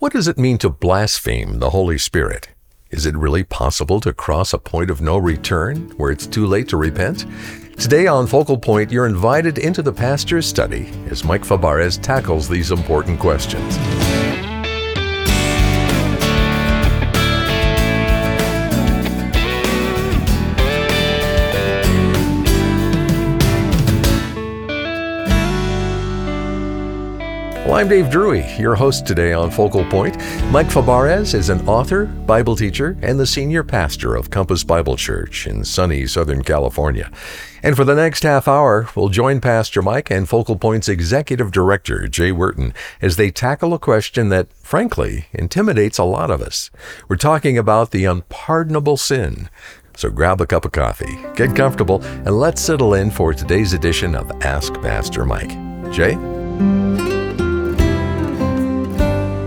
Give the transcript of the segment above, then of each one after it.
What does it mean to blaspheme the Holy Spirit? Is it really possible to cross a point of no return where it's too late to repent? Today on Focal Point, you're invited into the pastor's study as Mike Fabarez tackles these important questions. Well, I'm Dave Drury, your host today on Focal Point. Mike Fabarez is an author, Bible teacher, and the senior pastor of Compass Bible Church in sunny Southern California. And for the next half hour, we'll join Pastor Mike and Focal Point's executive director, Jay Wharton, as they tackle a question that, frankly, intimidates a lot of us. We're talking about the unpardonable sin. So grab a cup of coffee, get comfortable, and let's settle in for today's edition of Ask Pastor Mike. Jay?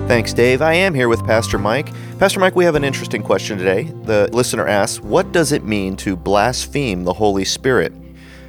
Thanks, Dave. I am here with Pastor Mike. Pastor Mike, we have an interesting question today. The listener asks, What does it mean to blaspheme the Holy Spirit?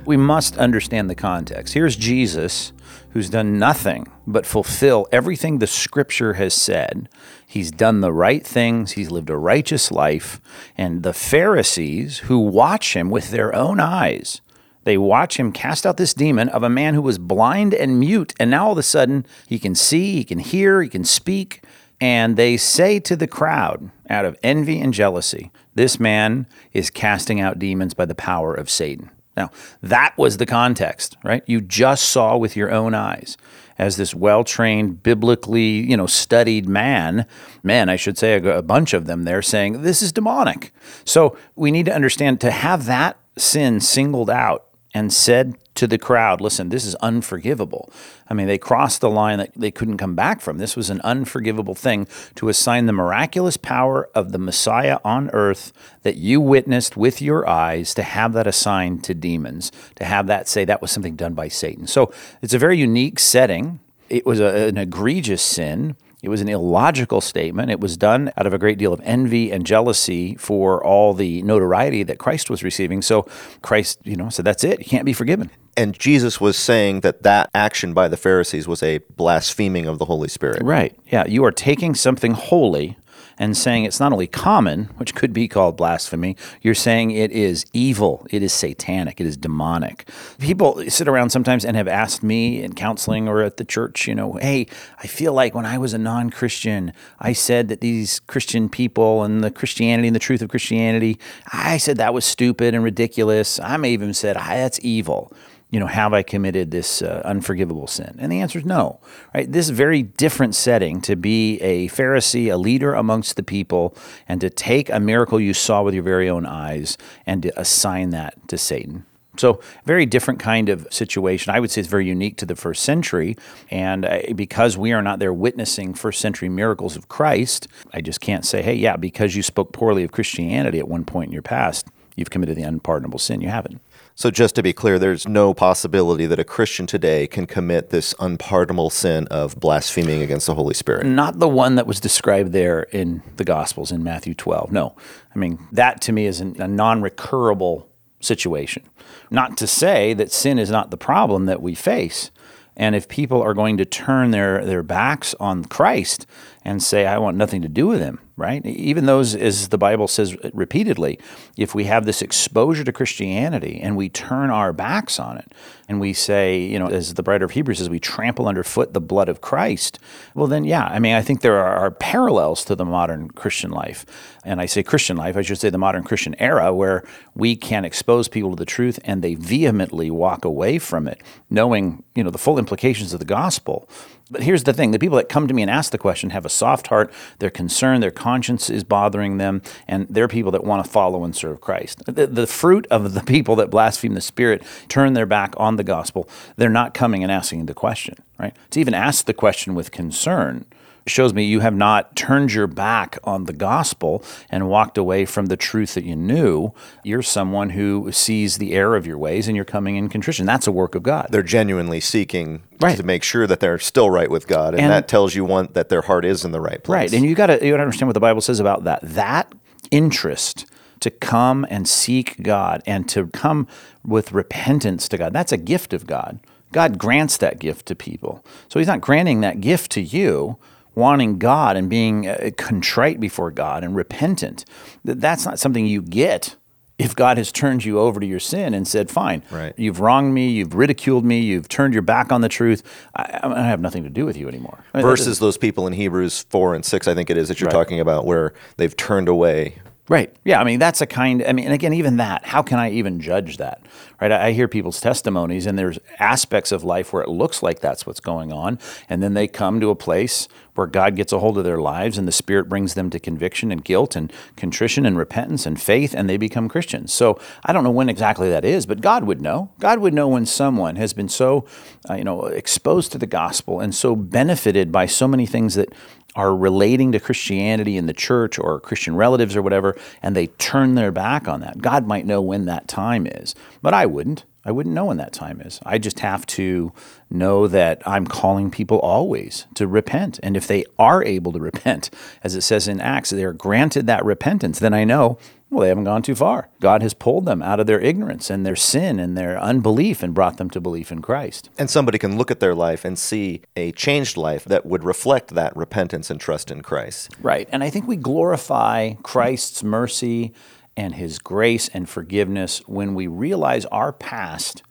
We must understand the context. Here's Jesus, who's done nothing but fulfill everything the scripture has said. He's done the right things, he's lived a righteous life, and the Pharisees who watch him with their own eyes they watch him cast out this demon of a man who was blind and mute, and now all of a sudden he can see, he can hear, he can speak. And they say to the crowd, out of envy and jealousy, this man is casting out demons by the power of Satan. Now, that was the context, right? You just saw with your own eyes as this well-trained, biblically, you know, studied man, men, I should say, a, bunch of them there saying this is demonic. So we need to understand to have that sin singled out and said to the crowd, listen, this is unforgivable. I mean, they crossed the line that they couldn't come back from. This was an unforgivable thing to assign the miraculous power of the Messiah on earth that you witnessed with your eyes to have that assigned to demons, to have that say that was something done by Satan. So it's a very unique setting. It was a, an egregious sin. It was an illogical statement. It was done out of a great deal of envy and jealousy for all the notoriety that Christ was receiving. So Christ, you know, said, that's it. You can't be forgiven. And Jesus was saying that that action by the Pharisees was a blaspheming of the Holy Spirit. Right. Yeah. You are taking something holy and saying it's not only common, which could be called blasphemy, you're saying it is evil, it is satanic, it is demonic. People sit around sometimes and have asked me in counseling or at the church, you know, hey, I feel like when I was a non Christian, I said that these Christian people and the Christianity and the truth of Christianity, I said that was stupid and ridiculous. I may even said, ah, that's evil you know, have I committed this uh, unforgivable sin? And the answer is no. Right? This very different setting to be a Pharisee, a leader amongst the people, and to take a miracle you saw with your very own eyes and to assign that to Satan. So, very different kind of situation. I would say it's very unique to the first century. And uh, because we are not there witnessing first century miracles of Christ, I just can't say, hey, yeah, because you spoke poorly of Christianity at one point in your past, you've committed the unpardonable sin. You haven't. So, just to be clear, there's no possibility that a Christian today can commit this unpardonable sin of blaspheming against the Holy Spirit. Not the one that was described there in the Gospels in Matthew 12. No. I mean, that to me is a non recurable situation. Not to say that sin is not the problem that we face. And if people are going to turn their, their backs on Christ and say, I want nothing to do with him, right? Even those, as the Bible says repeatedly, if we have this exposure to Christianity and we turn our backs on it and we say, you know, as the writer of Hebrews says, we trample underfoot the blood of Christ, well, then, yeah, I mean, I think there are, parallels to the modern Christian life. And I say Christian life, I should say the modern Christian era, where we can expose people to the truth and they vehemently walk away from it, knowing, you know, the full implications of the gospel. But here's the thing the people that come to me and ask the question have a soft heart, they're concerned, their conscience is bothering them, and they're people that want to follow and serve Christ. The, the, fruit of the people that blaspheme the Spirit, turn their back on the gospel, they're not coming and asking the question, right? To even ask the question with concern shows me you have not turned your back on the gospel and walked away from the truth that you knew. You're someone who sees the error of your ways and you're coming in contrition. That's a work of God. They're genuinely seeking right. to make sure that they're still right with God, and, and that tells you one that their heart is in the right place. Right, and you got to you got to understand what the Bible says about that. That interest to come and seek God and to come with repentance to God. That's a gift of God. God grants that gift to people. So he's not granting that gift to you wanting God and being uh, contrite before God and repentant. That's not something you get if God has turned you over to your sin and said, "Fine, right. you've wronged me, you've ridiculed me, you've turned your back on the truth. I, I have nothing to do with you anymore." I mean, Versus those people in Hebrews four and six, I think it is that you're right. talking about, where they've turned away Right. Yeah. I mean, that's a kind. I mean, and again, even that. How can I even judge that? Right. I, I, hear people's testimonies, and there's aspects of life where it looks like that's what's going on, and then they come to a place where God gets a hold of their lives, and the Spirit brings them to conviction and guilt and contrition and repentance and faith, and they become Christians. So I don't know when exactly that is, but God would know. God would know when someone has been so, uh, you know, exposed to the gospel and so benefited by so many things that are relating to Christianity in the church or Christian relatives or whatever, and they turn their back on that. God might know when that time is, but I wouldn't. I wouldn't know when that time is. I just have to know that I'm calling people always to repent. And if they are able to repent, as it says in Acts, they are granted that repentance, then I know well, they haven't gone too far. God has pulled them out of their ignorance and their sin and their unbelief and brought them to belief in Christ. And somebody can look at their life and see a changed life that would reflect that repentance and trust in Christ. Right. And I think we glorify Christ's mercy and his grace and forgiveness when we realize our past,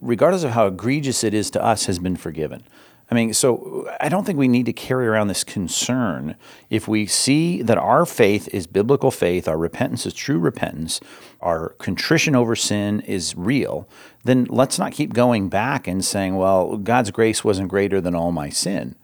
regardless of how egregious it is to us, has been forgiven. I mean, so I don't think we need to carry around this concern. If we see that our faith is biblical faith, our repentance is true repentance, our contrition over sin is real, then let's not keep going back and saying, well, God's grace wasn't greater than all my sin.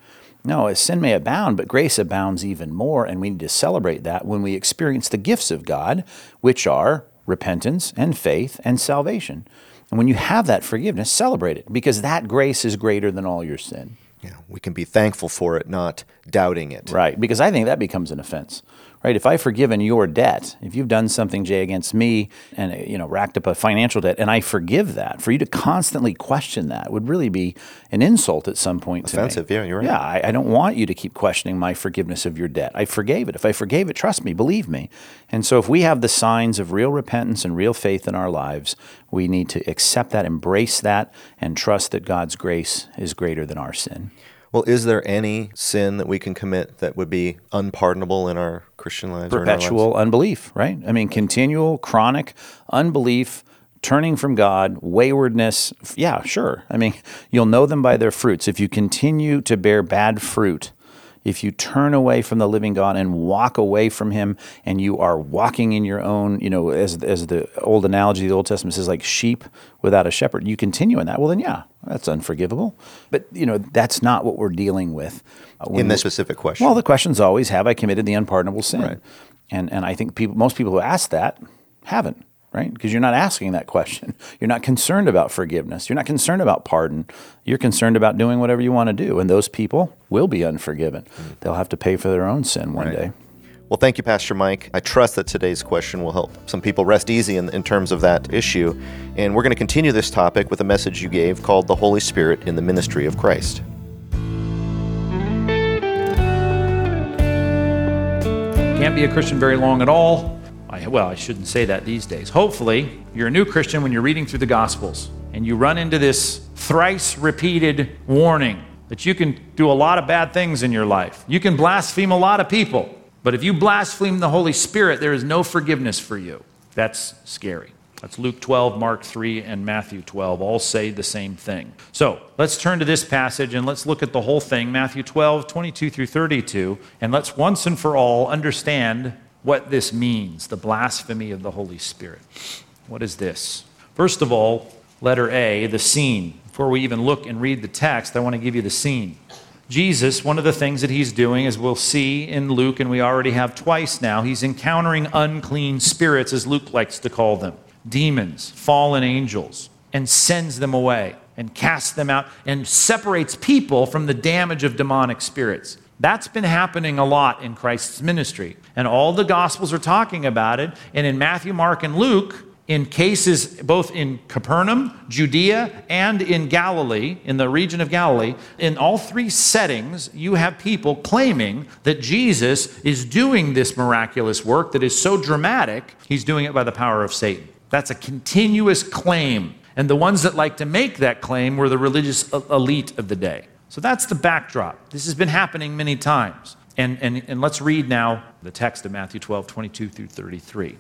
No, as sin may abound, but grace abounds even more, and we need to celebrate that when we experience the gifts of God, which are repentance and faith and salvation. And when you have that forgiveness, celebrate it because that grace is greater than all your sin. Yeah, we can be thankful for it, not doubting it. Right, because I think that becomes an offense right? If I've forgiven your debt, if you've done something, Jay, against me and, uh, you know, racked up a financial debt and I forgive that, for you to constantly question that would really be an insult at some point Offensive, to me. yeah, you're right. Yeah, I, I don't want you to keep questioning my forgiveness of your debt. I forgave it. If I forgave it, trust me, believe me. And so if we have the signs of real repentance and real faith in our lives, we need to accept that, embrace that, and trust that God's grace is greater than our sin. Well, is there any sin that we can commit that would be unpardonable in our Christian lives? Perpetual lives? unbelief, right? I mean, continual, chronic unbelief, turning from God, waywardness. Yeah, sure. I mean, you'll know them by their fruits. If you continue to bear bad fruit, if you turn away from the living God and walk away from Him, and you are walking in your own, you know, as, as the old analogy, the Old Testament says, like sheep without a shepherd, you continue in that. Well, then, yeah, that's unforgivable. But, you know, that's not what we're dealing with. Uh, in this specific question. Well, the question's always, have I committed the unpardonable sin? Right. And, and I think people, most people who ask that haven't right? Because you're not asking that question. You're not concerned about forgiveness. You're not concerned about pardon. You're concerned about doing whatever you want to do. And those people will be unforgiven. Mm-hmm. They'll have to pay for their own sin one right. day. Well, thank you, Pastor Mike. I trust that today's question will help some people rest easy in, in terms of that issue. And we're going to continue this topic with a message you gave called The Holy Spirit in the Ministry of Christ. Can't be a Christian very long at all I, well, I shouldn't say that these days. Hopefully, you're a new Christian when you're reading through the Gospels and you run into this thrice repeated warning that you can do a lot of bad things in your life. You can blaspheme a lot of people, but if you blaspheme the Holy Spirit, there is no forgiveness for you. That's scary. That's Luke 12, Mark 3, and Matthew 12. All say the same thing. So let's turn to this passage and let's look at the whole thing Matthew 12, 22 through 32, and let's once and for all understand what this means the blasphemy of the Holy Spirit. What is this? First of all, letter A, the scene. Before we even look and read the text, I want to give you the scene. Jesus, one of the things that he's doing, as we'll see in Luke, and we already have twice now, he's encountering unclean spirits, as Luke likes to call them demons, fallen angels, and sends them away and casts them out and separates people from the damage of demonic spirits. That's been happening a lot in Christ's ministry. And all the Gospels are talking about it. And in Matthew, Mark, and Luke, in cases both in Capernaum, Judea, and in Galilee, in the region of Galilee, in all three settings, you have people claiming that Jesus is doing this miraculous work that is so dramatic, he's doing it by the power of Satan. That's a continuous claim. And the ones that like to make that claim were the religious elite of the day. So that's the backdrop. This has been happening many times. And, and, and let's read now the text of Matthew 12, 22 through 33.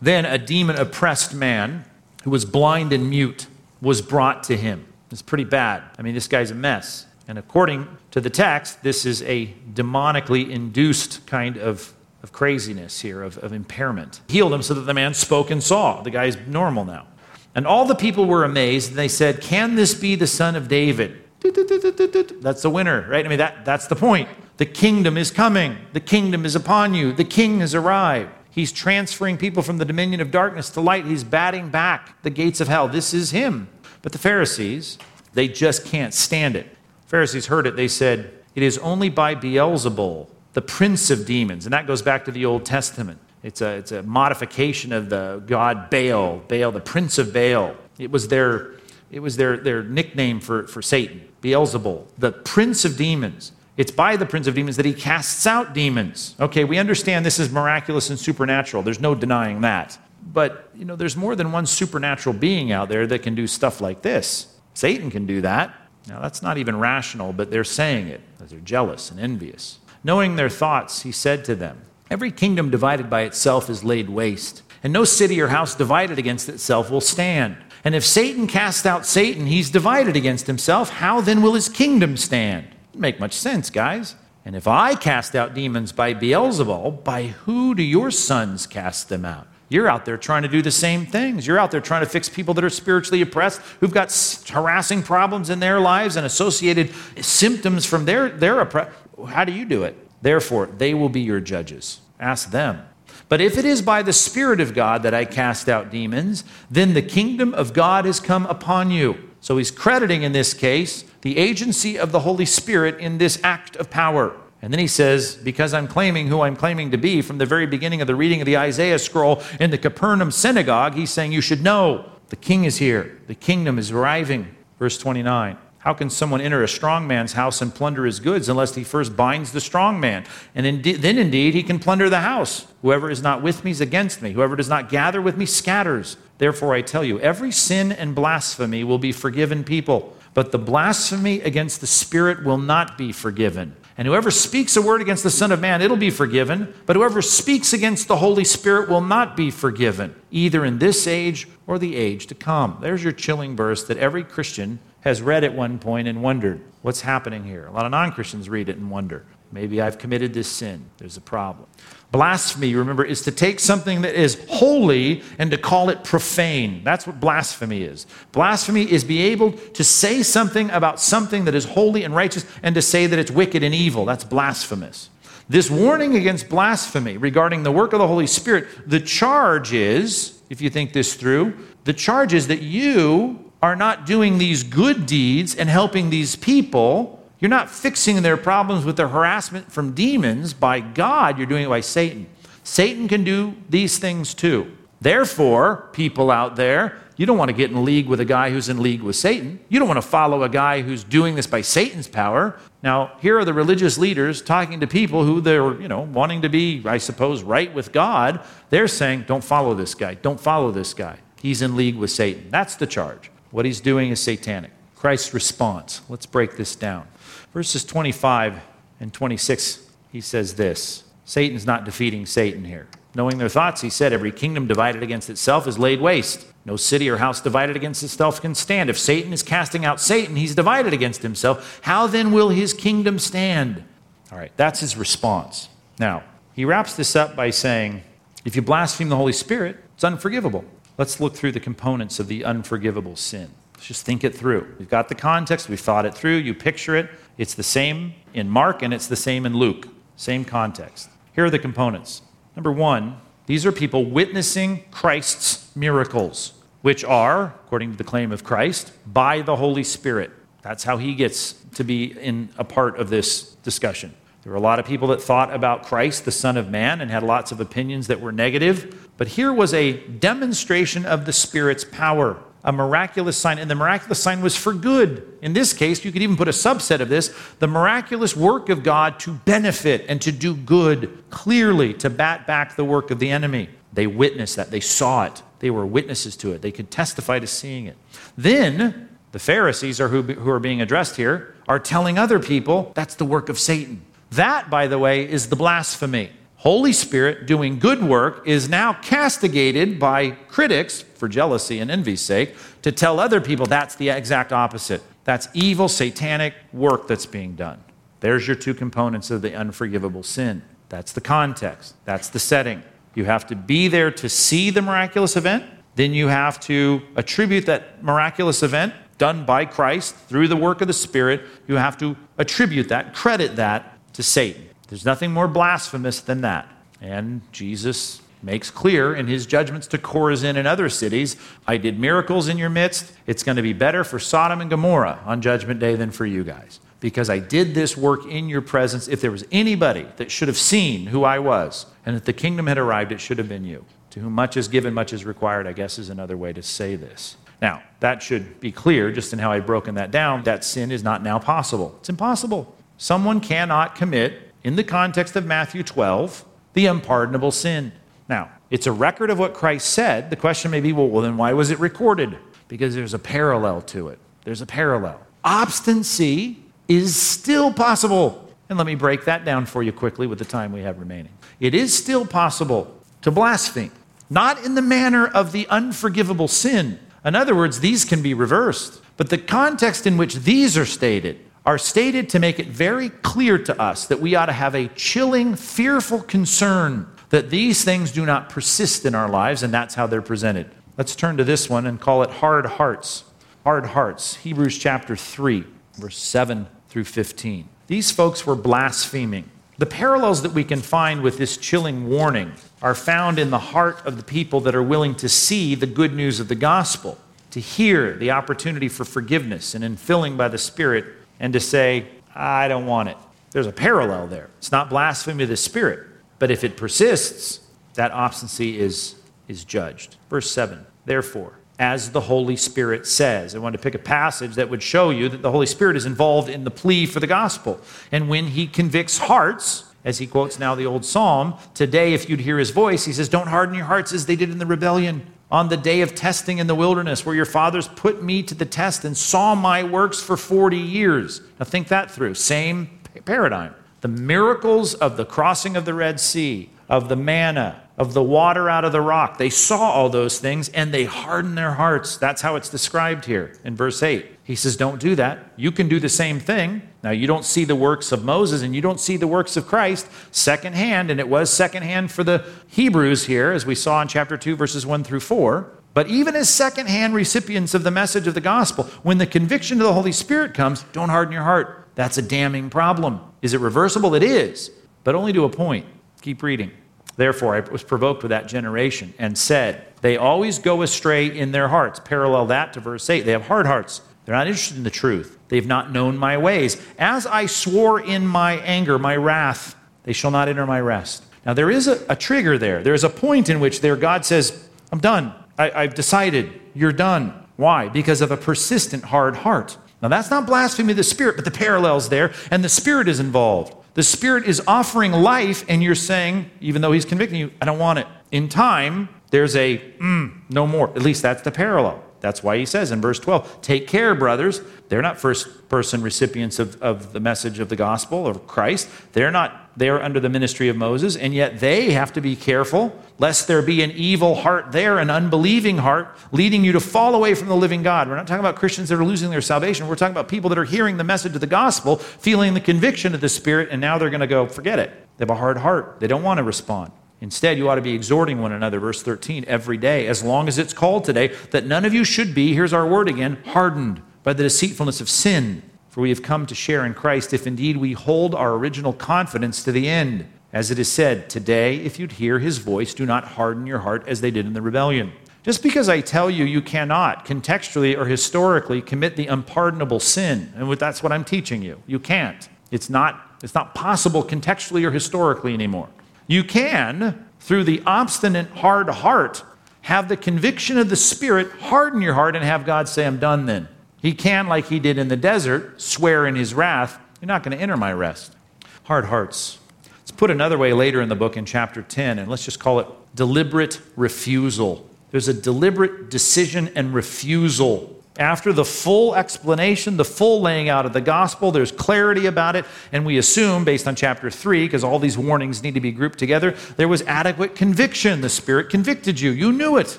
Then a demon oppressed man who was blind and mute was brought to him. It's pretty bad. I mean, this guy's a mess. And according to the text, this is a demonically induced kind of, of craziness here, of, of impairment. Healed him so that the man spoke and saw. The guy's normal now. And all the people were amazed, and they said, Can this be the son of David? That's the winner, right? I mean, that, that's the point. The kingdom is coming. The kingdom is upon you. The king has arrived. He's transferring people from the dominion of darkness to light. He's batting back the gates of hell. This is him. But the Pharisees, they just can't stand it. Pharisees heard it. They said, It is only by Beelzebul, the prince of demons. And that goes back to the Old Testament. It's a, it's a modification of the god Baal, Baal, the prince of Baal. It was their, it was their, their nickname for, for Satan, Beelzebul, the prince of demons. It's by the prince of demons that he casts out demons. Okay, we understand this is miraculous and supernatural. There's no denying that. But, you know, there's more than one supernatural being out there that can do stuff like this. Satan can do that. Now, that's not even rational, but they're saying it because they're jealous and envious. Knowing their thoughts, he said to them, Every kingdom divided by itself is laid waste, and no city or house divided against itself will stand. And if Satan casts out Satan, he's divided against himself. How then will his kingdom stand? Make much sense, guys. And if I cast out demons by Beelzebul, by who do your sons cast them out? You're out there trying to do the same things. You're out there trying to fix people that are spiritually oppressed, who've got harassing problems in their lives and associated symptoms from their, their oppression. How do you do it? Therefore, they will be your judges. Ask them. But if it is by the Spirit of God that I cast out demons, then the kingdom of God has come upon you. So he's crediting in this case the agency of the Holy Spirit in this act of power. And then he says, Because I'm claiming who I'm claiming to be from the very beginning of the reading of the Isaiah scroll in the Capernaum synagogue, he's saying, You should know the king is here, the kingdom is arriving. Verse 29. How can someone enter a strong man's house and plunder his goods unless he first binds the strong man? And then indeed he can plunder the house. Whoever is not with me is against me. Whoever does not gather with me scatters. Therefore I tell you, every sin and blasphemy will be forgiven people, but the blasphemy against the Spirit will not be forgiven. And whoever speaks a word against the Son of Man, it'll be forgiven. But whoever speaks against the Holy Spirit will not be forgiven, either in this age or the age to come. There's your chilling verse that every Christian has read at one point and wondered, what's happening here? A lot of non Christians read it and wonder, maybe I've committed this sin. There's a problem. Blasphemy, remember, is to take something that is holy and to call it profane. That's what blasphemy is. Blasphemy is be able to say something about something that is holy and righteous and to say that it's wicked and evil. That's blasphemous. This warning against blasphemy regarding the work of the Holy Spirit, the charge is, if you think this through, the charge is that you are not doing these good deeds and helping these people, you're not fixing their problems with their harassment from demons by God, you're doing it by Satan. Satan can do these things too. Therefore, people out there, you don't want to get in league with a guy who's in league with Satan. You don't want to follow a guy who's doing this by Satan's power. Now, here are the religious leaders talking to people who they're, you know, wanting to be, I suppose, right with God. They're saying, don't follow this guy. Don't follow this guy. He's in league with Satan. That's the charge. What he's doing is satanic. Christ's response. Let's break this down. Verses 25 and 26, he says this Satan's not defeating Satan here. Knowing their thoughts, he said, Every kingdom divided against itself is laid waste. No city or house divided against itself can stand. If Satan is casting out Satan, he's divided against himself. How then will his kingdom stand? All right, that's his response. Now, he wraps this up by saying, If you blaspheme the Holy Spirit, it's unforgivable. Let's look through the components of the unforgivable sin. Let's just think it through. We've got the context, we've thought it through, you picture it. It's the same in Mark and it's the same in Luke. Same context. Here are the components. Number one, these are people witnessing Christ's miracles, which are, according to the claim of Christ, by the Holy Spirit. That's how he gets to be in a part of this discussion. There were a lot of people that thought about Christ, the Son of Man, and had lots of opinions that were negative. But here was a demonstration of the Spirit's power, a miraculous sign. And the miraculous sign was for good. In this case, you could even put a subset of this the miraculous work of God to benefit and to do good, clearly to bat back the work of the enemy. They witnessed that, they saw it, they were witnesses to it, they could testify to seeing it. Then, The Pharisees are who, who are being addressed here are telling other people that's the work of Satan. That, by the way, is the blasphemy. Holy Spirit doing good work is now castigated by critics for jealousy and envy's sake to tell other people that's the exact opposite. That's evil, satanic work that's being done. There's your two components of the unforgivable sin. That's the context, that's the setting. You have to be there to see the miraculous event. Then you have to attribute that miraculous event done by Christ through the work of the Spirit. You have to attribute that, credit that to Satan. There's nothing more blasphemous than that. And Jesus makes clear in his judgments to Chorazin and other cities I did miracles in your midst. It's going to be better for Sodom and Gomorrah on Judgment Day than for you guys. Because I did this work in your presence. If there was anybody that should have seen who I was and that the kingdom had arrived, it should have been you. To whom much is given, much is required, I guess is another way to say this. Now, that should be clear just in how I've broken that down. That sin is not now possible. It's impossible. Someone cannot commit, in the context of Matthew 12, the unpardonable sin. Now, it's a record of what Christ said. The question may be well, well, then why was it recorded? Because there's a parallel to it. There's a parallel. Obstinacy is still possible. And let me break that down for you quickly with the time we have remaining. It is still possible to blaspheme, not in the manner of the unforgivable sin. In other words, these can be reversed. But the context in which these are stated are stated to make it very clear to us that we ought to have a chilling, fearful concern that these things do not persist in our lives, and that's how they're presented. Let's turn to this one and call it hard hearts. Hard hearts. Hebrews chapter 3, verse 7 through 15. These folks were blaspheming. The parallels that we can find with this chilling warning are found in the heart of the people that are willing to see the good news of the gospel, to hear the opportunity for forgiveness and infilling by the Spirit and to say, I don't want it. There's a parallel there. It's not blasphemy of the Spirit, but if it persists, that obstinacy is, is judged. Verse 7 Therefore, as the Holy Spirit says. I want to pick a passage that would show you that the Holy Spirit is involved in the plea for the gospel. And when he convicts hearts, as he quotes now the old psalm, today, if you'd hear his voice, he says, Don't harden your hearts as they did in the rebellion on the day of testing in the wilderness, where your fathers put me to the test and saw my works for 40 years. Now, think that through. Same paradigm. The miracles of the crossing of the Red Sea, of the manna, of the water out of the rock. They saw all those things and they hardened their hearts. That's how it's described here in verse 8. He says, Don't do that. You can do the same thing. Now, you don't see the works of Moses and you don't see the works of Christ secondhand, and it was secondhand for the Hebrews here, as we saw in chapter 2, verses 1 through 4. But even as secondhand recipients of the message of the gospel, when the conviction of the Holy Spirit comes, don't harden your heart. That's a damning problem. Is it reversible? It is, but only to a point. Keep reading. Therefore, I was provoked with that generation and said, They always go astray in their hearts. Parallel that to verse 8. They have hard hearts. They're not interested in the truth. They've not known my ways. As I swore in my anger, my wrath, they shall not enter my rest. Now, there is a, a trigger there. There's a point in which there God says, I'm done. I, I've decided. You're done. Why? Because of a persistent hard heart. Now, that's not blasphemy of the Spirit, but the parallel's there, and the Spirit is involved. The Spirit is offering life, and you're saying, even though He's convicting you, I don't want it. In time, there's a mm, no more. At least that's the parallel. That's why he says in verse 12, Take care, brothers. They're not first person recipients of, of the message of the gospel of Christ. They're not, they're under the ministry of Moses, and yet they have to be careful lest there be an evil heart there, an unbelieving heart, leading you to fall away from the living God. We're not talking about Christians that are losing their salvation. We're talking about people that are hearing the message of the gospel, feeling the conviction of the Spirit, and now they're going to go, forget it. They have a hard heart. They don't want to respond. Instead, you ought to be exhorting one another, verse 13, every day, as long as it's called today, that none of you should be, here's our word again, hardened by the deceitfulness of sin. For we have come to share in Christ if indeed we hold our original confidence to the end. As it is said, today, if you'd hear his voice, do not harden your heart as they did in the rebellion. Just because I tell you you cannot, contextually or historically, commit the unpardonable sin, and that's what I'm teaching you, you can't. It's not, it's not possible contextually or historically anymore. You can, through the obstinate hard heart, have the conviction of the Spirit harden your heart and have God say, I'm done then. He can, like he did in the desert, swear in his wrath, You're not going to enter my rest. Hard hearts. It's put another way later in the book in chapter 10, and let's just call it deliberate refusal. There's a deliberate decision and refusal After the full explanation, the full laying out of the gospel, there's clarity about it, and we assume, based on chapter 3, because all these warnings need to be grouped together, there was adequate conviction. The Spirit convicted you. You knew it.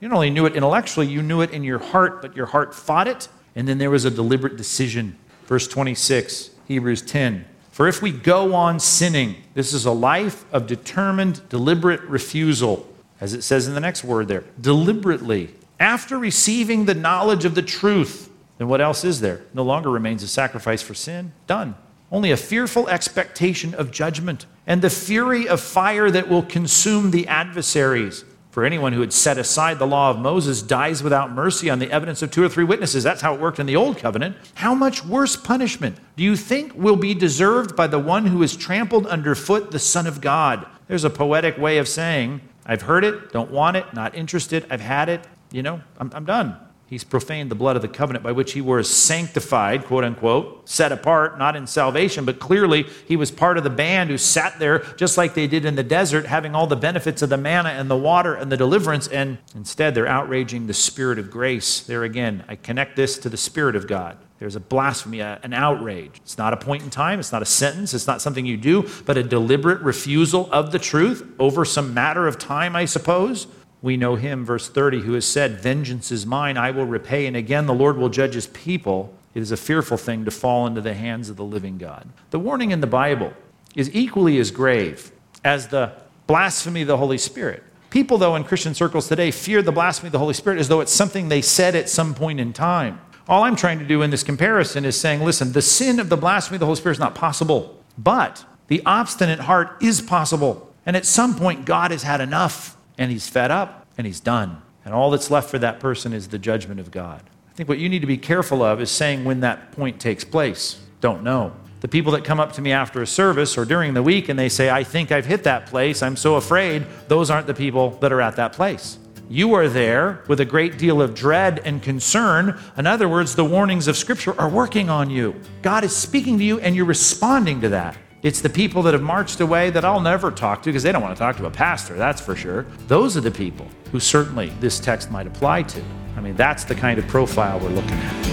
You not only knew it intellectually, you knew it in your heart, but your heart fought it. And then there was a deliberate decision. Verse 26, Hebrews 10. For if we go on sinning, this is a life of determined, deliberate refusal, as it says in the next word there, deliberately after receiving the knowledge of the truth, then what else is there? No longer remains a sacrifice for sin. Done. Only a fearful expectation of judgment and the fury of fire that will consume the adversaries. For anyone who had set aside the law of Moses dies without mercy on the evidence of two or three witnesses. That's how it worked in the Old Covenant. How much worse punishment do you think will be deserved by the one who has trampled underfoot the Son of God? There's a poetic way of saying, I've heard it, don't want it, not interested, I've had it, you know, I'm, I'm done. He's profaned the blood of the covenant by which he was sanctified, quote unquote, set apart, not in salvation, but clearly he was part of the band who sat there just like they did in the desert, having all the benefits of the manna and the water and the deliverance. And instead, they're outraging the Spirit of grace. There again, I connect this to the Spirit of God. There's a blasphemy, an outrage. It's not a point in time, it's not a sentence, it's not something you do, but a deliberate refusal of the truth over some matter of time, I suppose we know him, verse 30, who has said, Vengeance is mine, I will repay, and again the Lord will judge his people. It is a fearful thing to fall into the hands of the living God. The warning in the Bible is equally as grave as the blasphemy of the Holy Spirit. People, though, in Christian circles today fear the blasphemy of the Holy Spirit as though it's something they said at some point in time. All I'm trying to do in this comparison is saying, listen, the sin of the blasphemy of the Holy Spirit is not possible, but the obstinate heart is possible. And at some point, God has had enough and he's fed up and he's done. And all that's left for that person is the judgment of God. I think what you need to be careful of is saying when that point takes place. Don't know. The people that come up to me after a service or during the week and they say, I think I've hit that place, I'm so afraid, those aren't the people that are at that place. You are there with a great deal of dread and concern. In other words, the warnings of Scripture are working on you. God is speaking to you and you're responding to that. It's the people that have marched away that I'll never talk to because they don't want to talk to a pastor, that's for sure. Those are the people who certainly this text might apply to. I mean, that's the kind of profile we're looking at.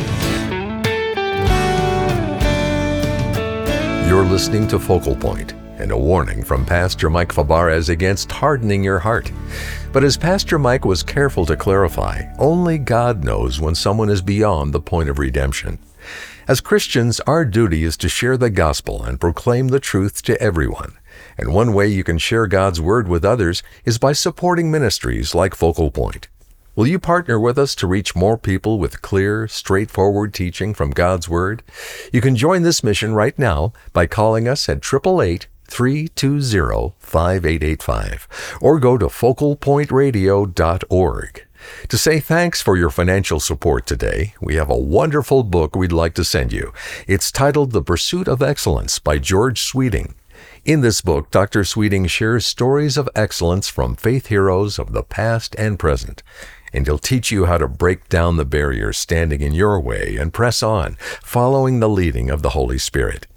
You're listening to Focal Point and a warning from Pastor Mike Fabarez against hardening your heart. But as Pastor Mike was careful to clarify, only God knows when someone is beyond the point of redemption. As Christians, our duty is to share the gospel and proclaim the truth to everyone. And one way you can share God's word with others is by supporting ministries like Focal Point. Will you partner with us to reach more people with clear, straightforward teaching from God's Word? You can join this mission right now by calling us at 888 320 5885 or go to focalpointradio.org. To say thanks for your financial support today, we have a wonderful book we'd like to send you. It's titled The Pursuit of Excellence by George Sweeting. In this book, Dr. Sweeting shares stories of excellence from faith heroes of the past and present and he'll teach you how to break down the barriers standing in your way and press on, following the leading of the Holy Spirit.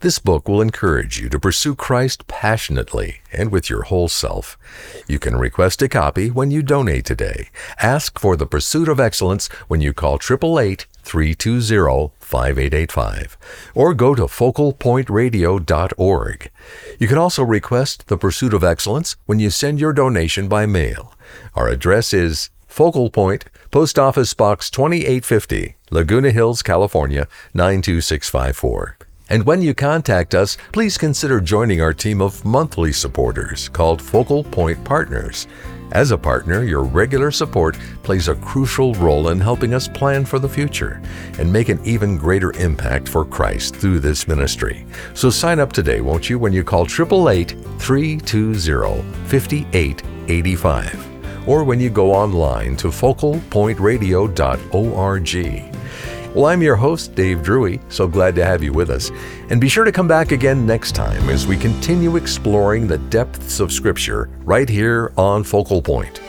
This book will encourage you to pursue Christ passionately and with your whole self. You can request a copy when you donate today. Ask for the Pursuit of Excellence when you call 888 320 5885 or go to focalpointradio.org. You can also request the Pursuit of Excellence when you send your donation by mail. Our address is Focal Point, Post Office Box 2850, Laguna Hills, California 92654. And when you contact us, please consider joining our team of monthly supporters called Focal Point Partners. As a partner, your regular support plays a crucial role in helping us plan for the future and make an even greater impact for Christ through this ministry. So sign up today, won't you, when you call 888 320 5885 or when you go online to focalpointradio.org. Well, I'm your host, Dave Drury, so glad to have you with us. And be sure to come back again next time as we continue exploring the depths of Scripture right here on Focal Point.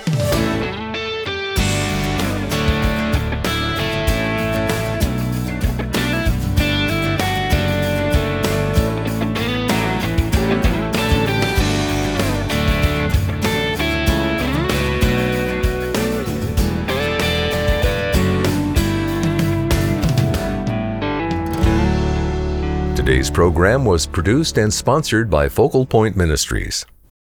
Program was produced and sponsored by Focal Point Ministries.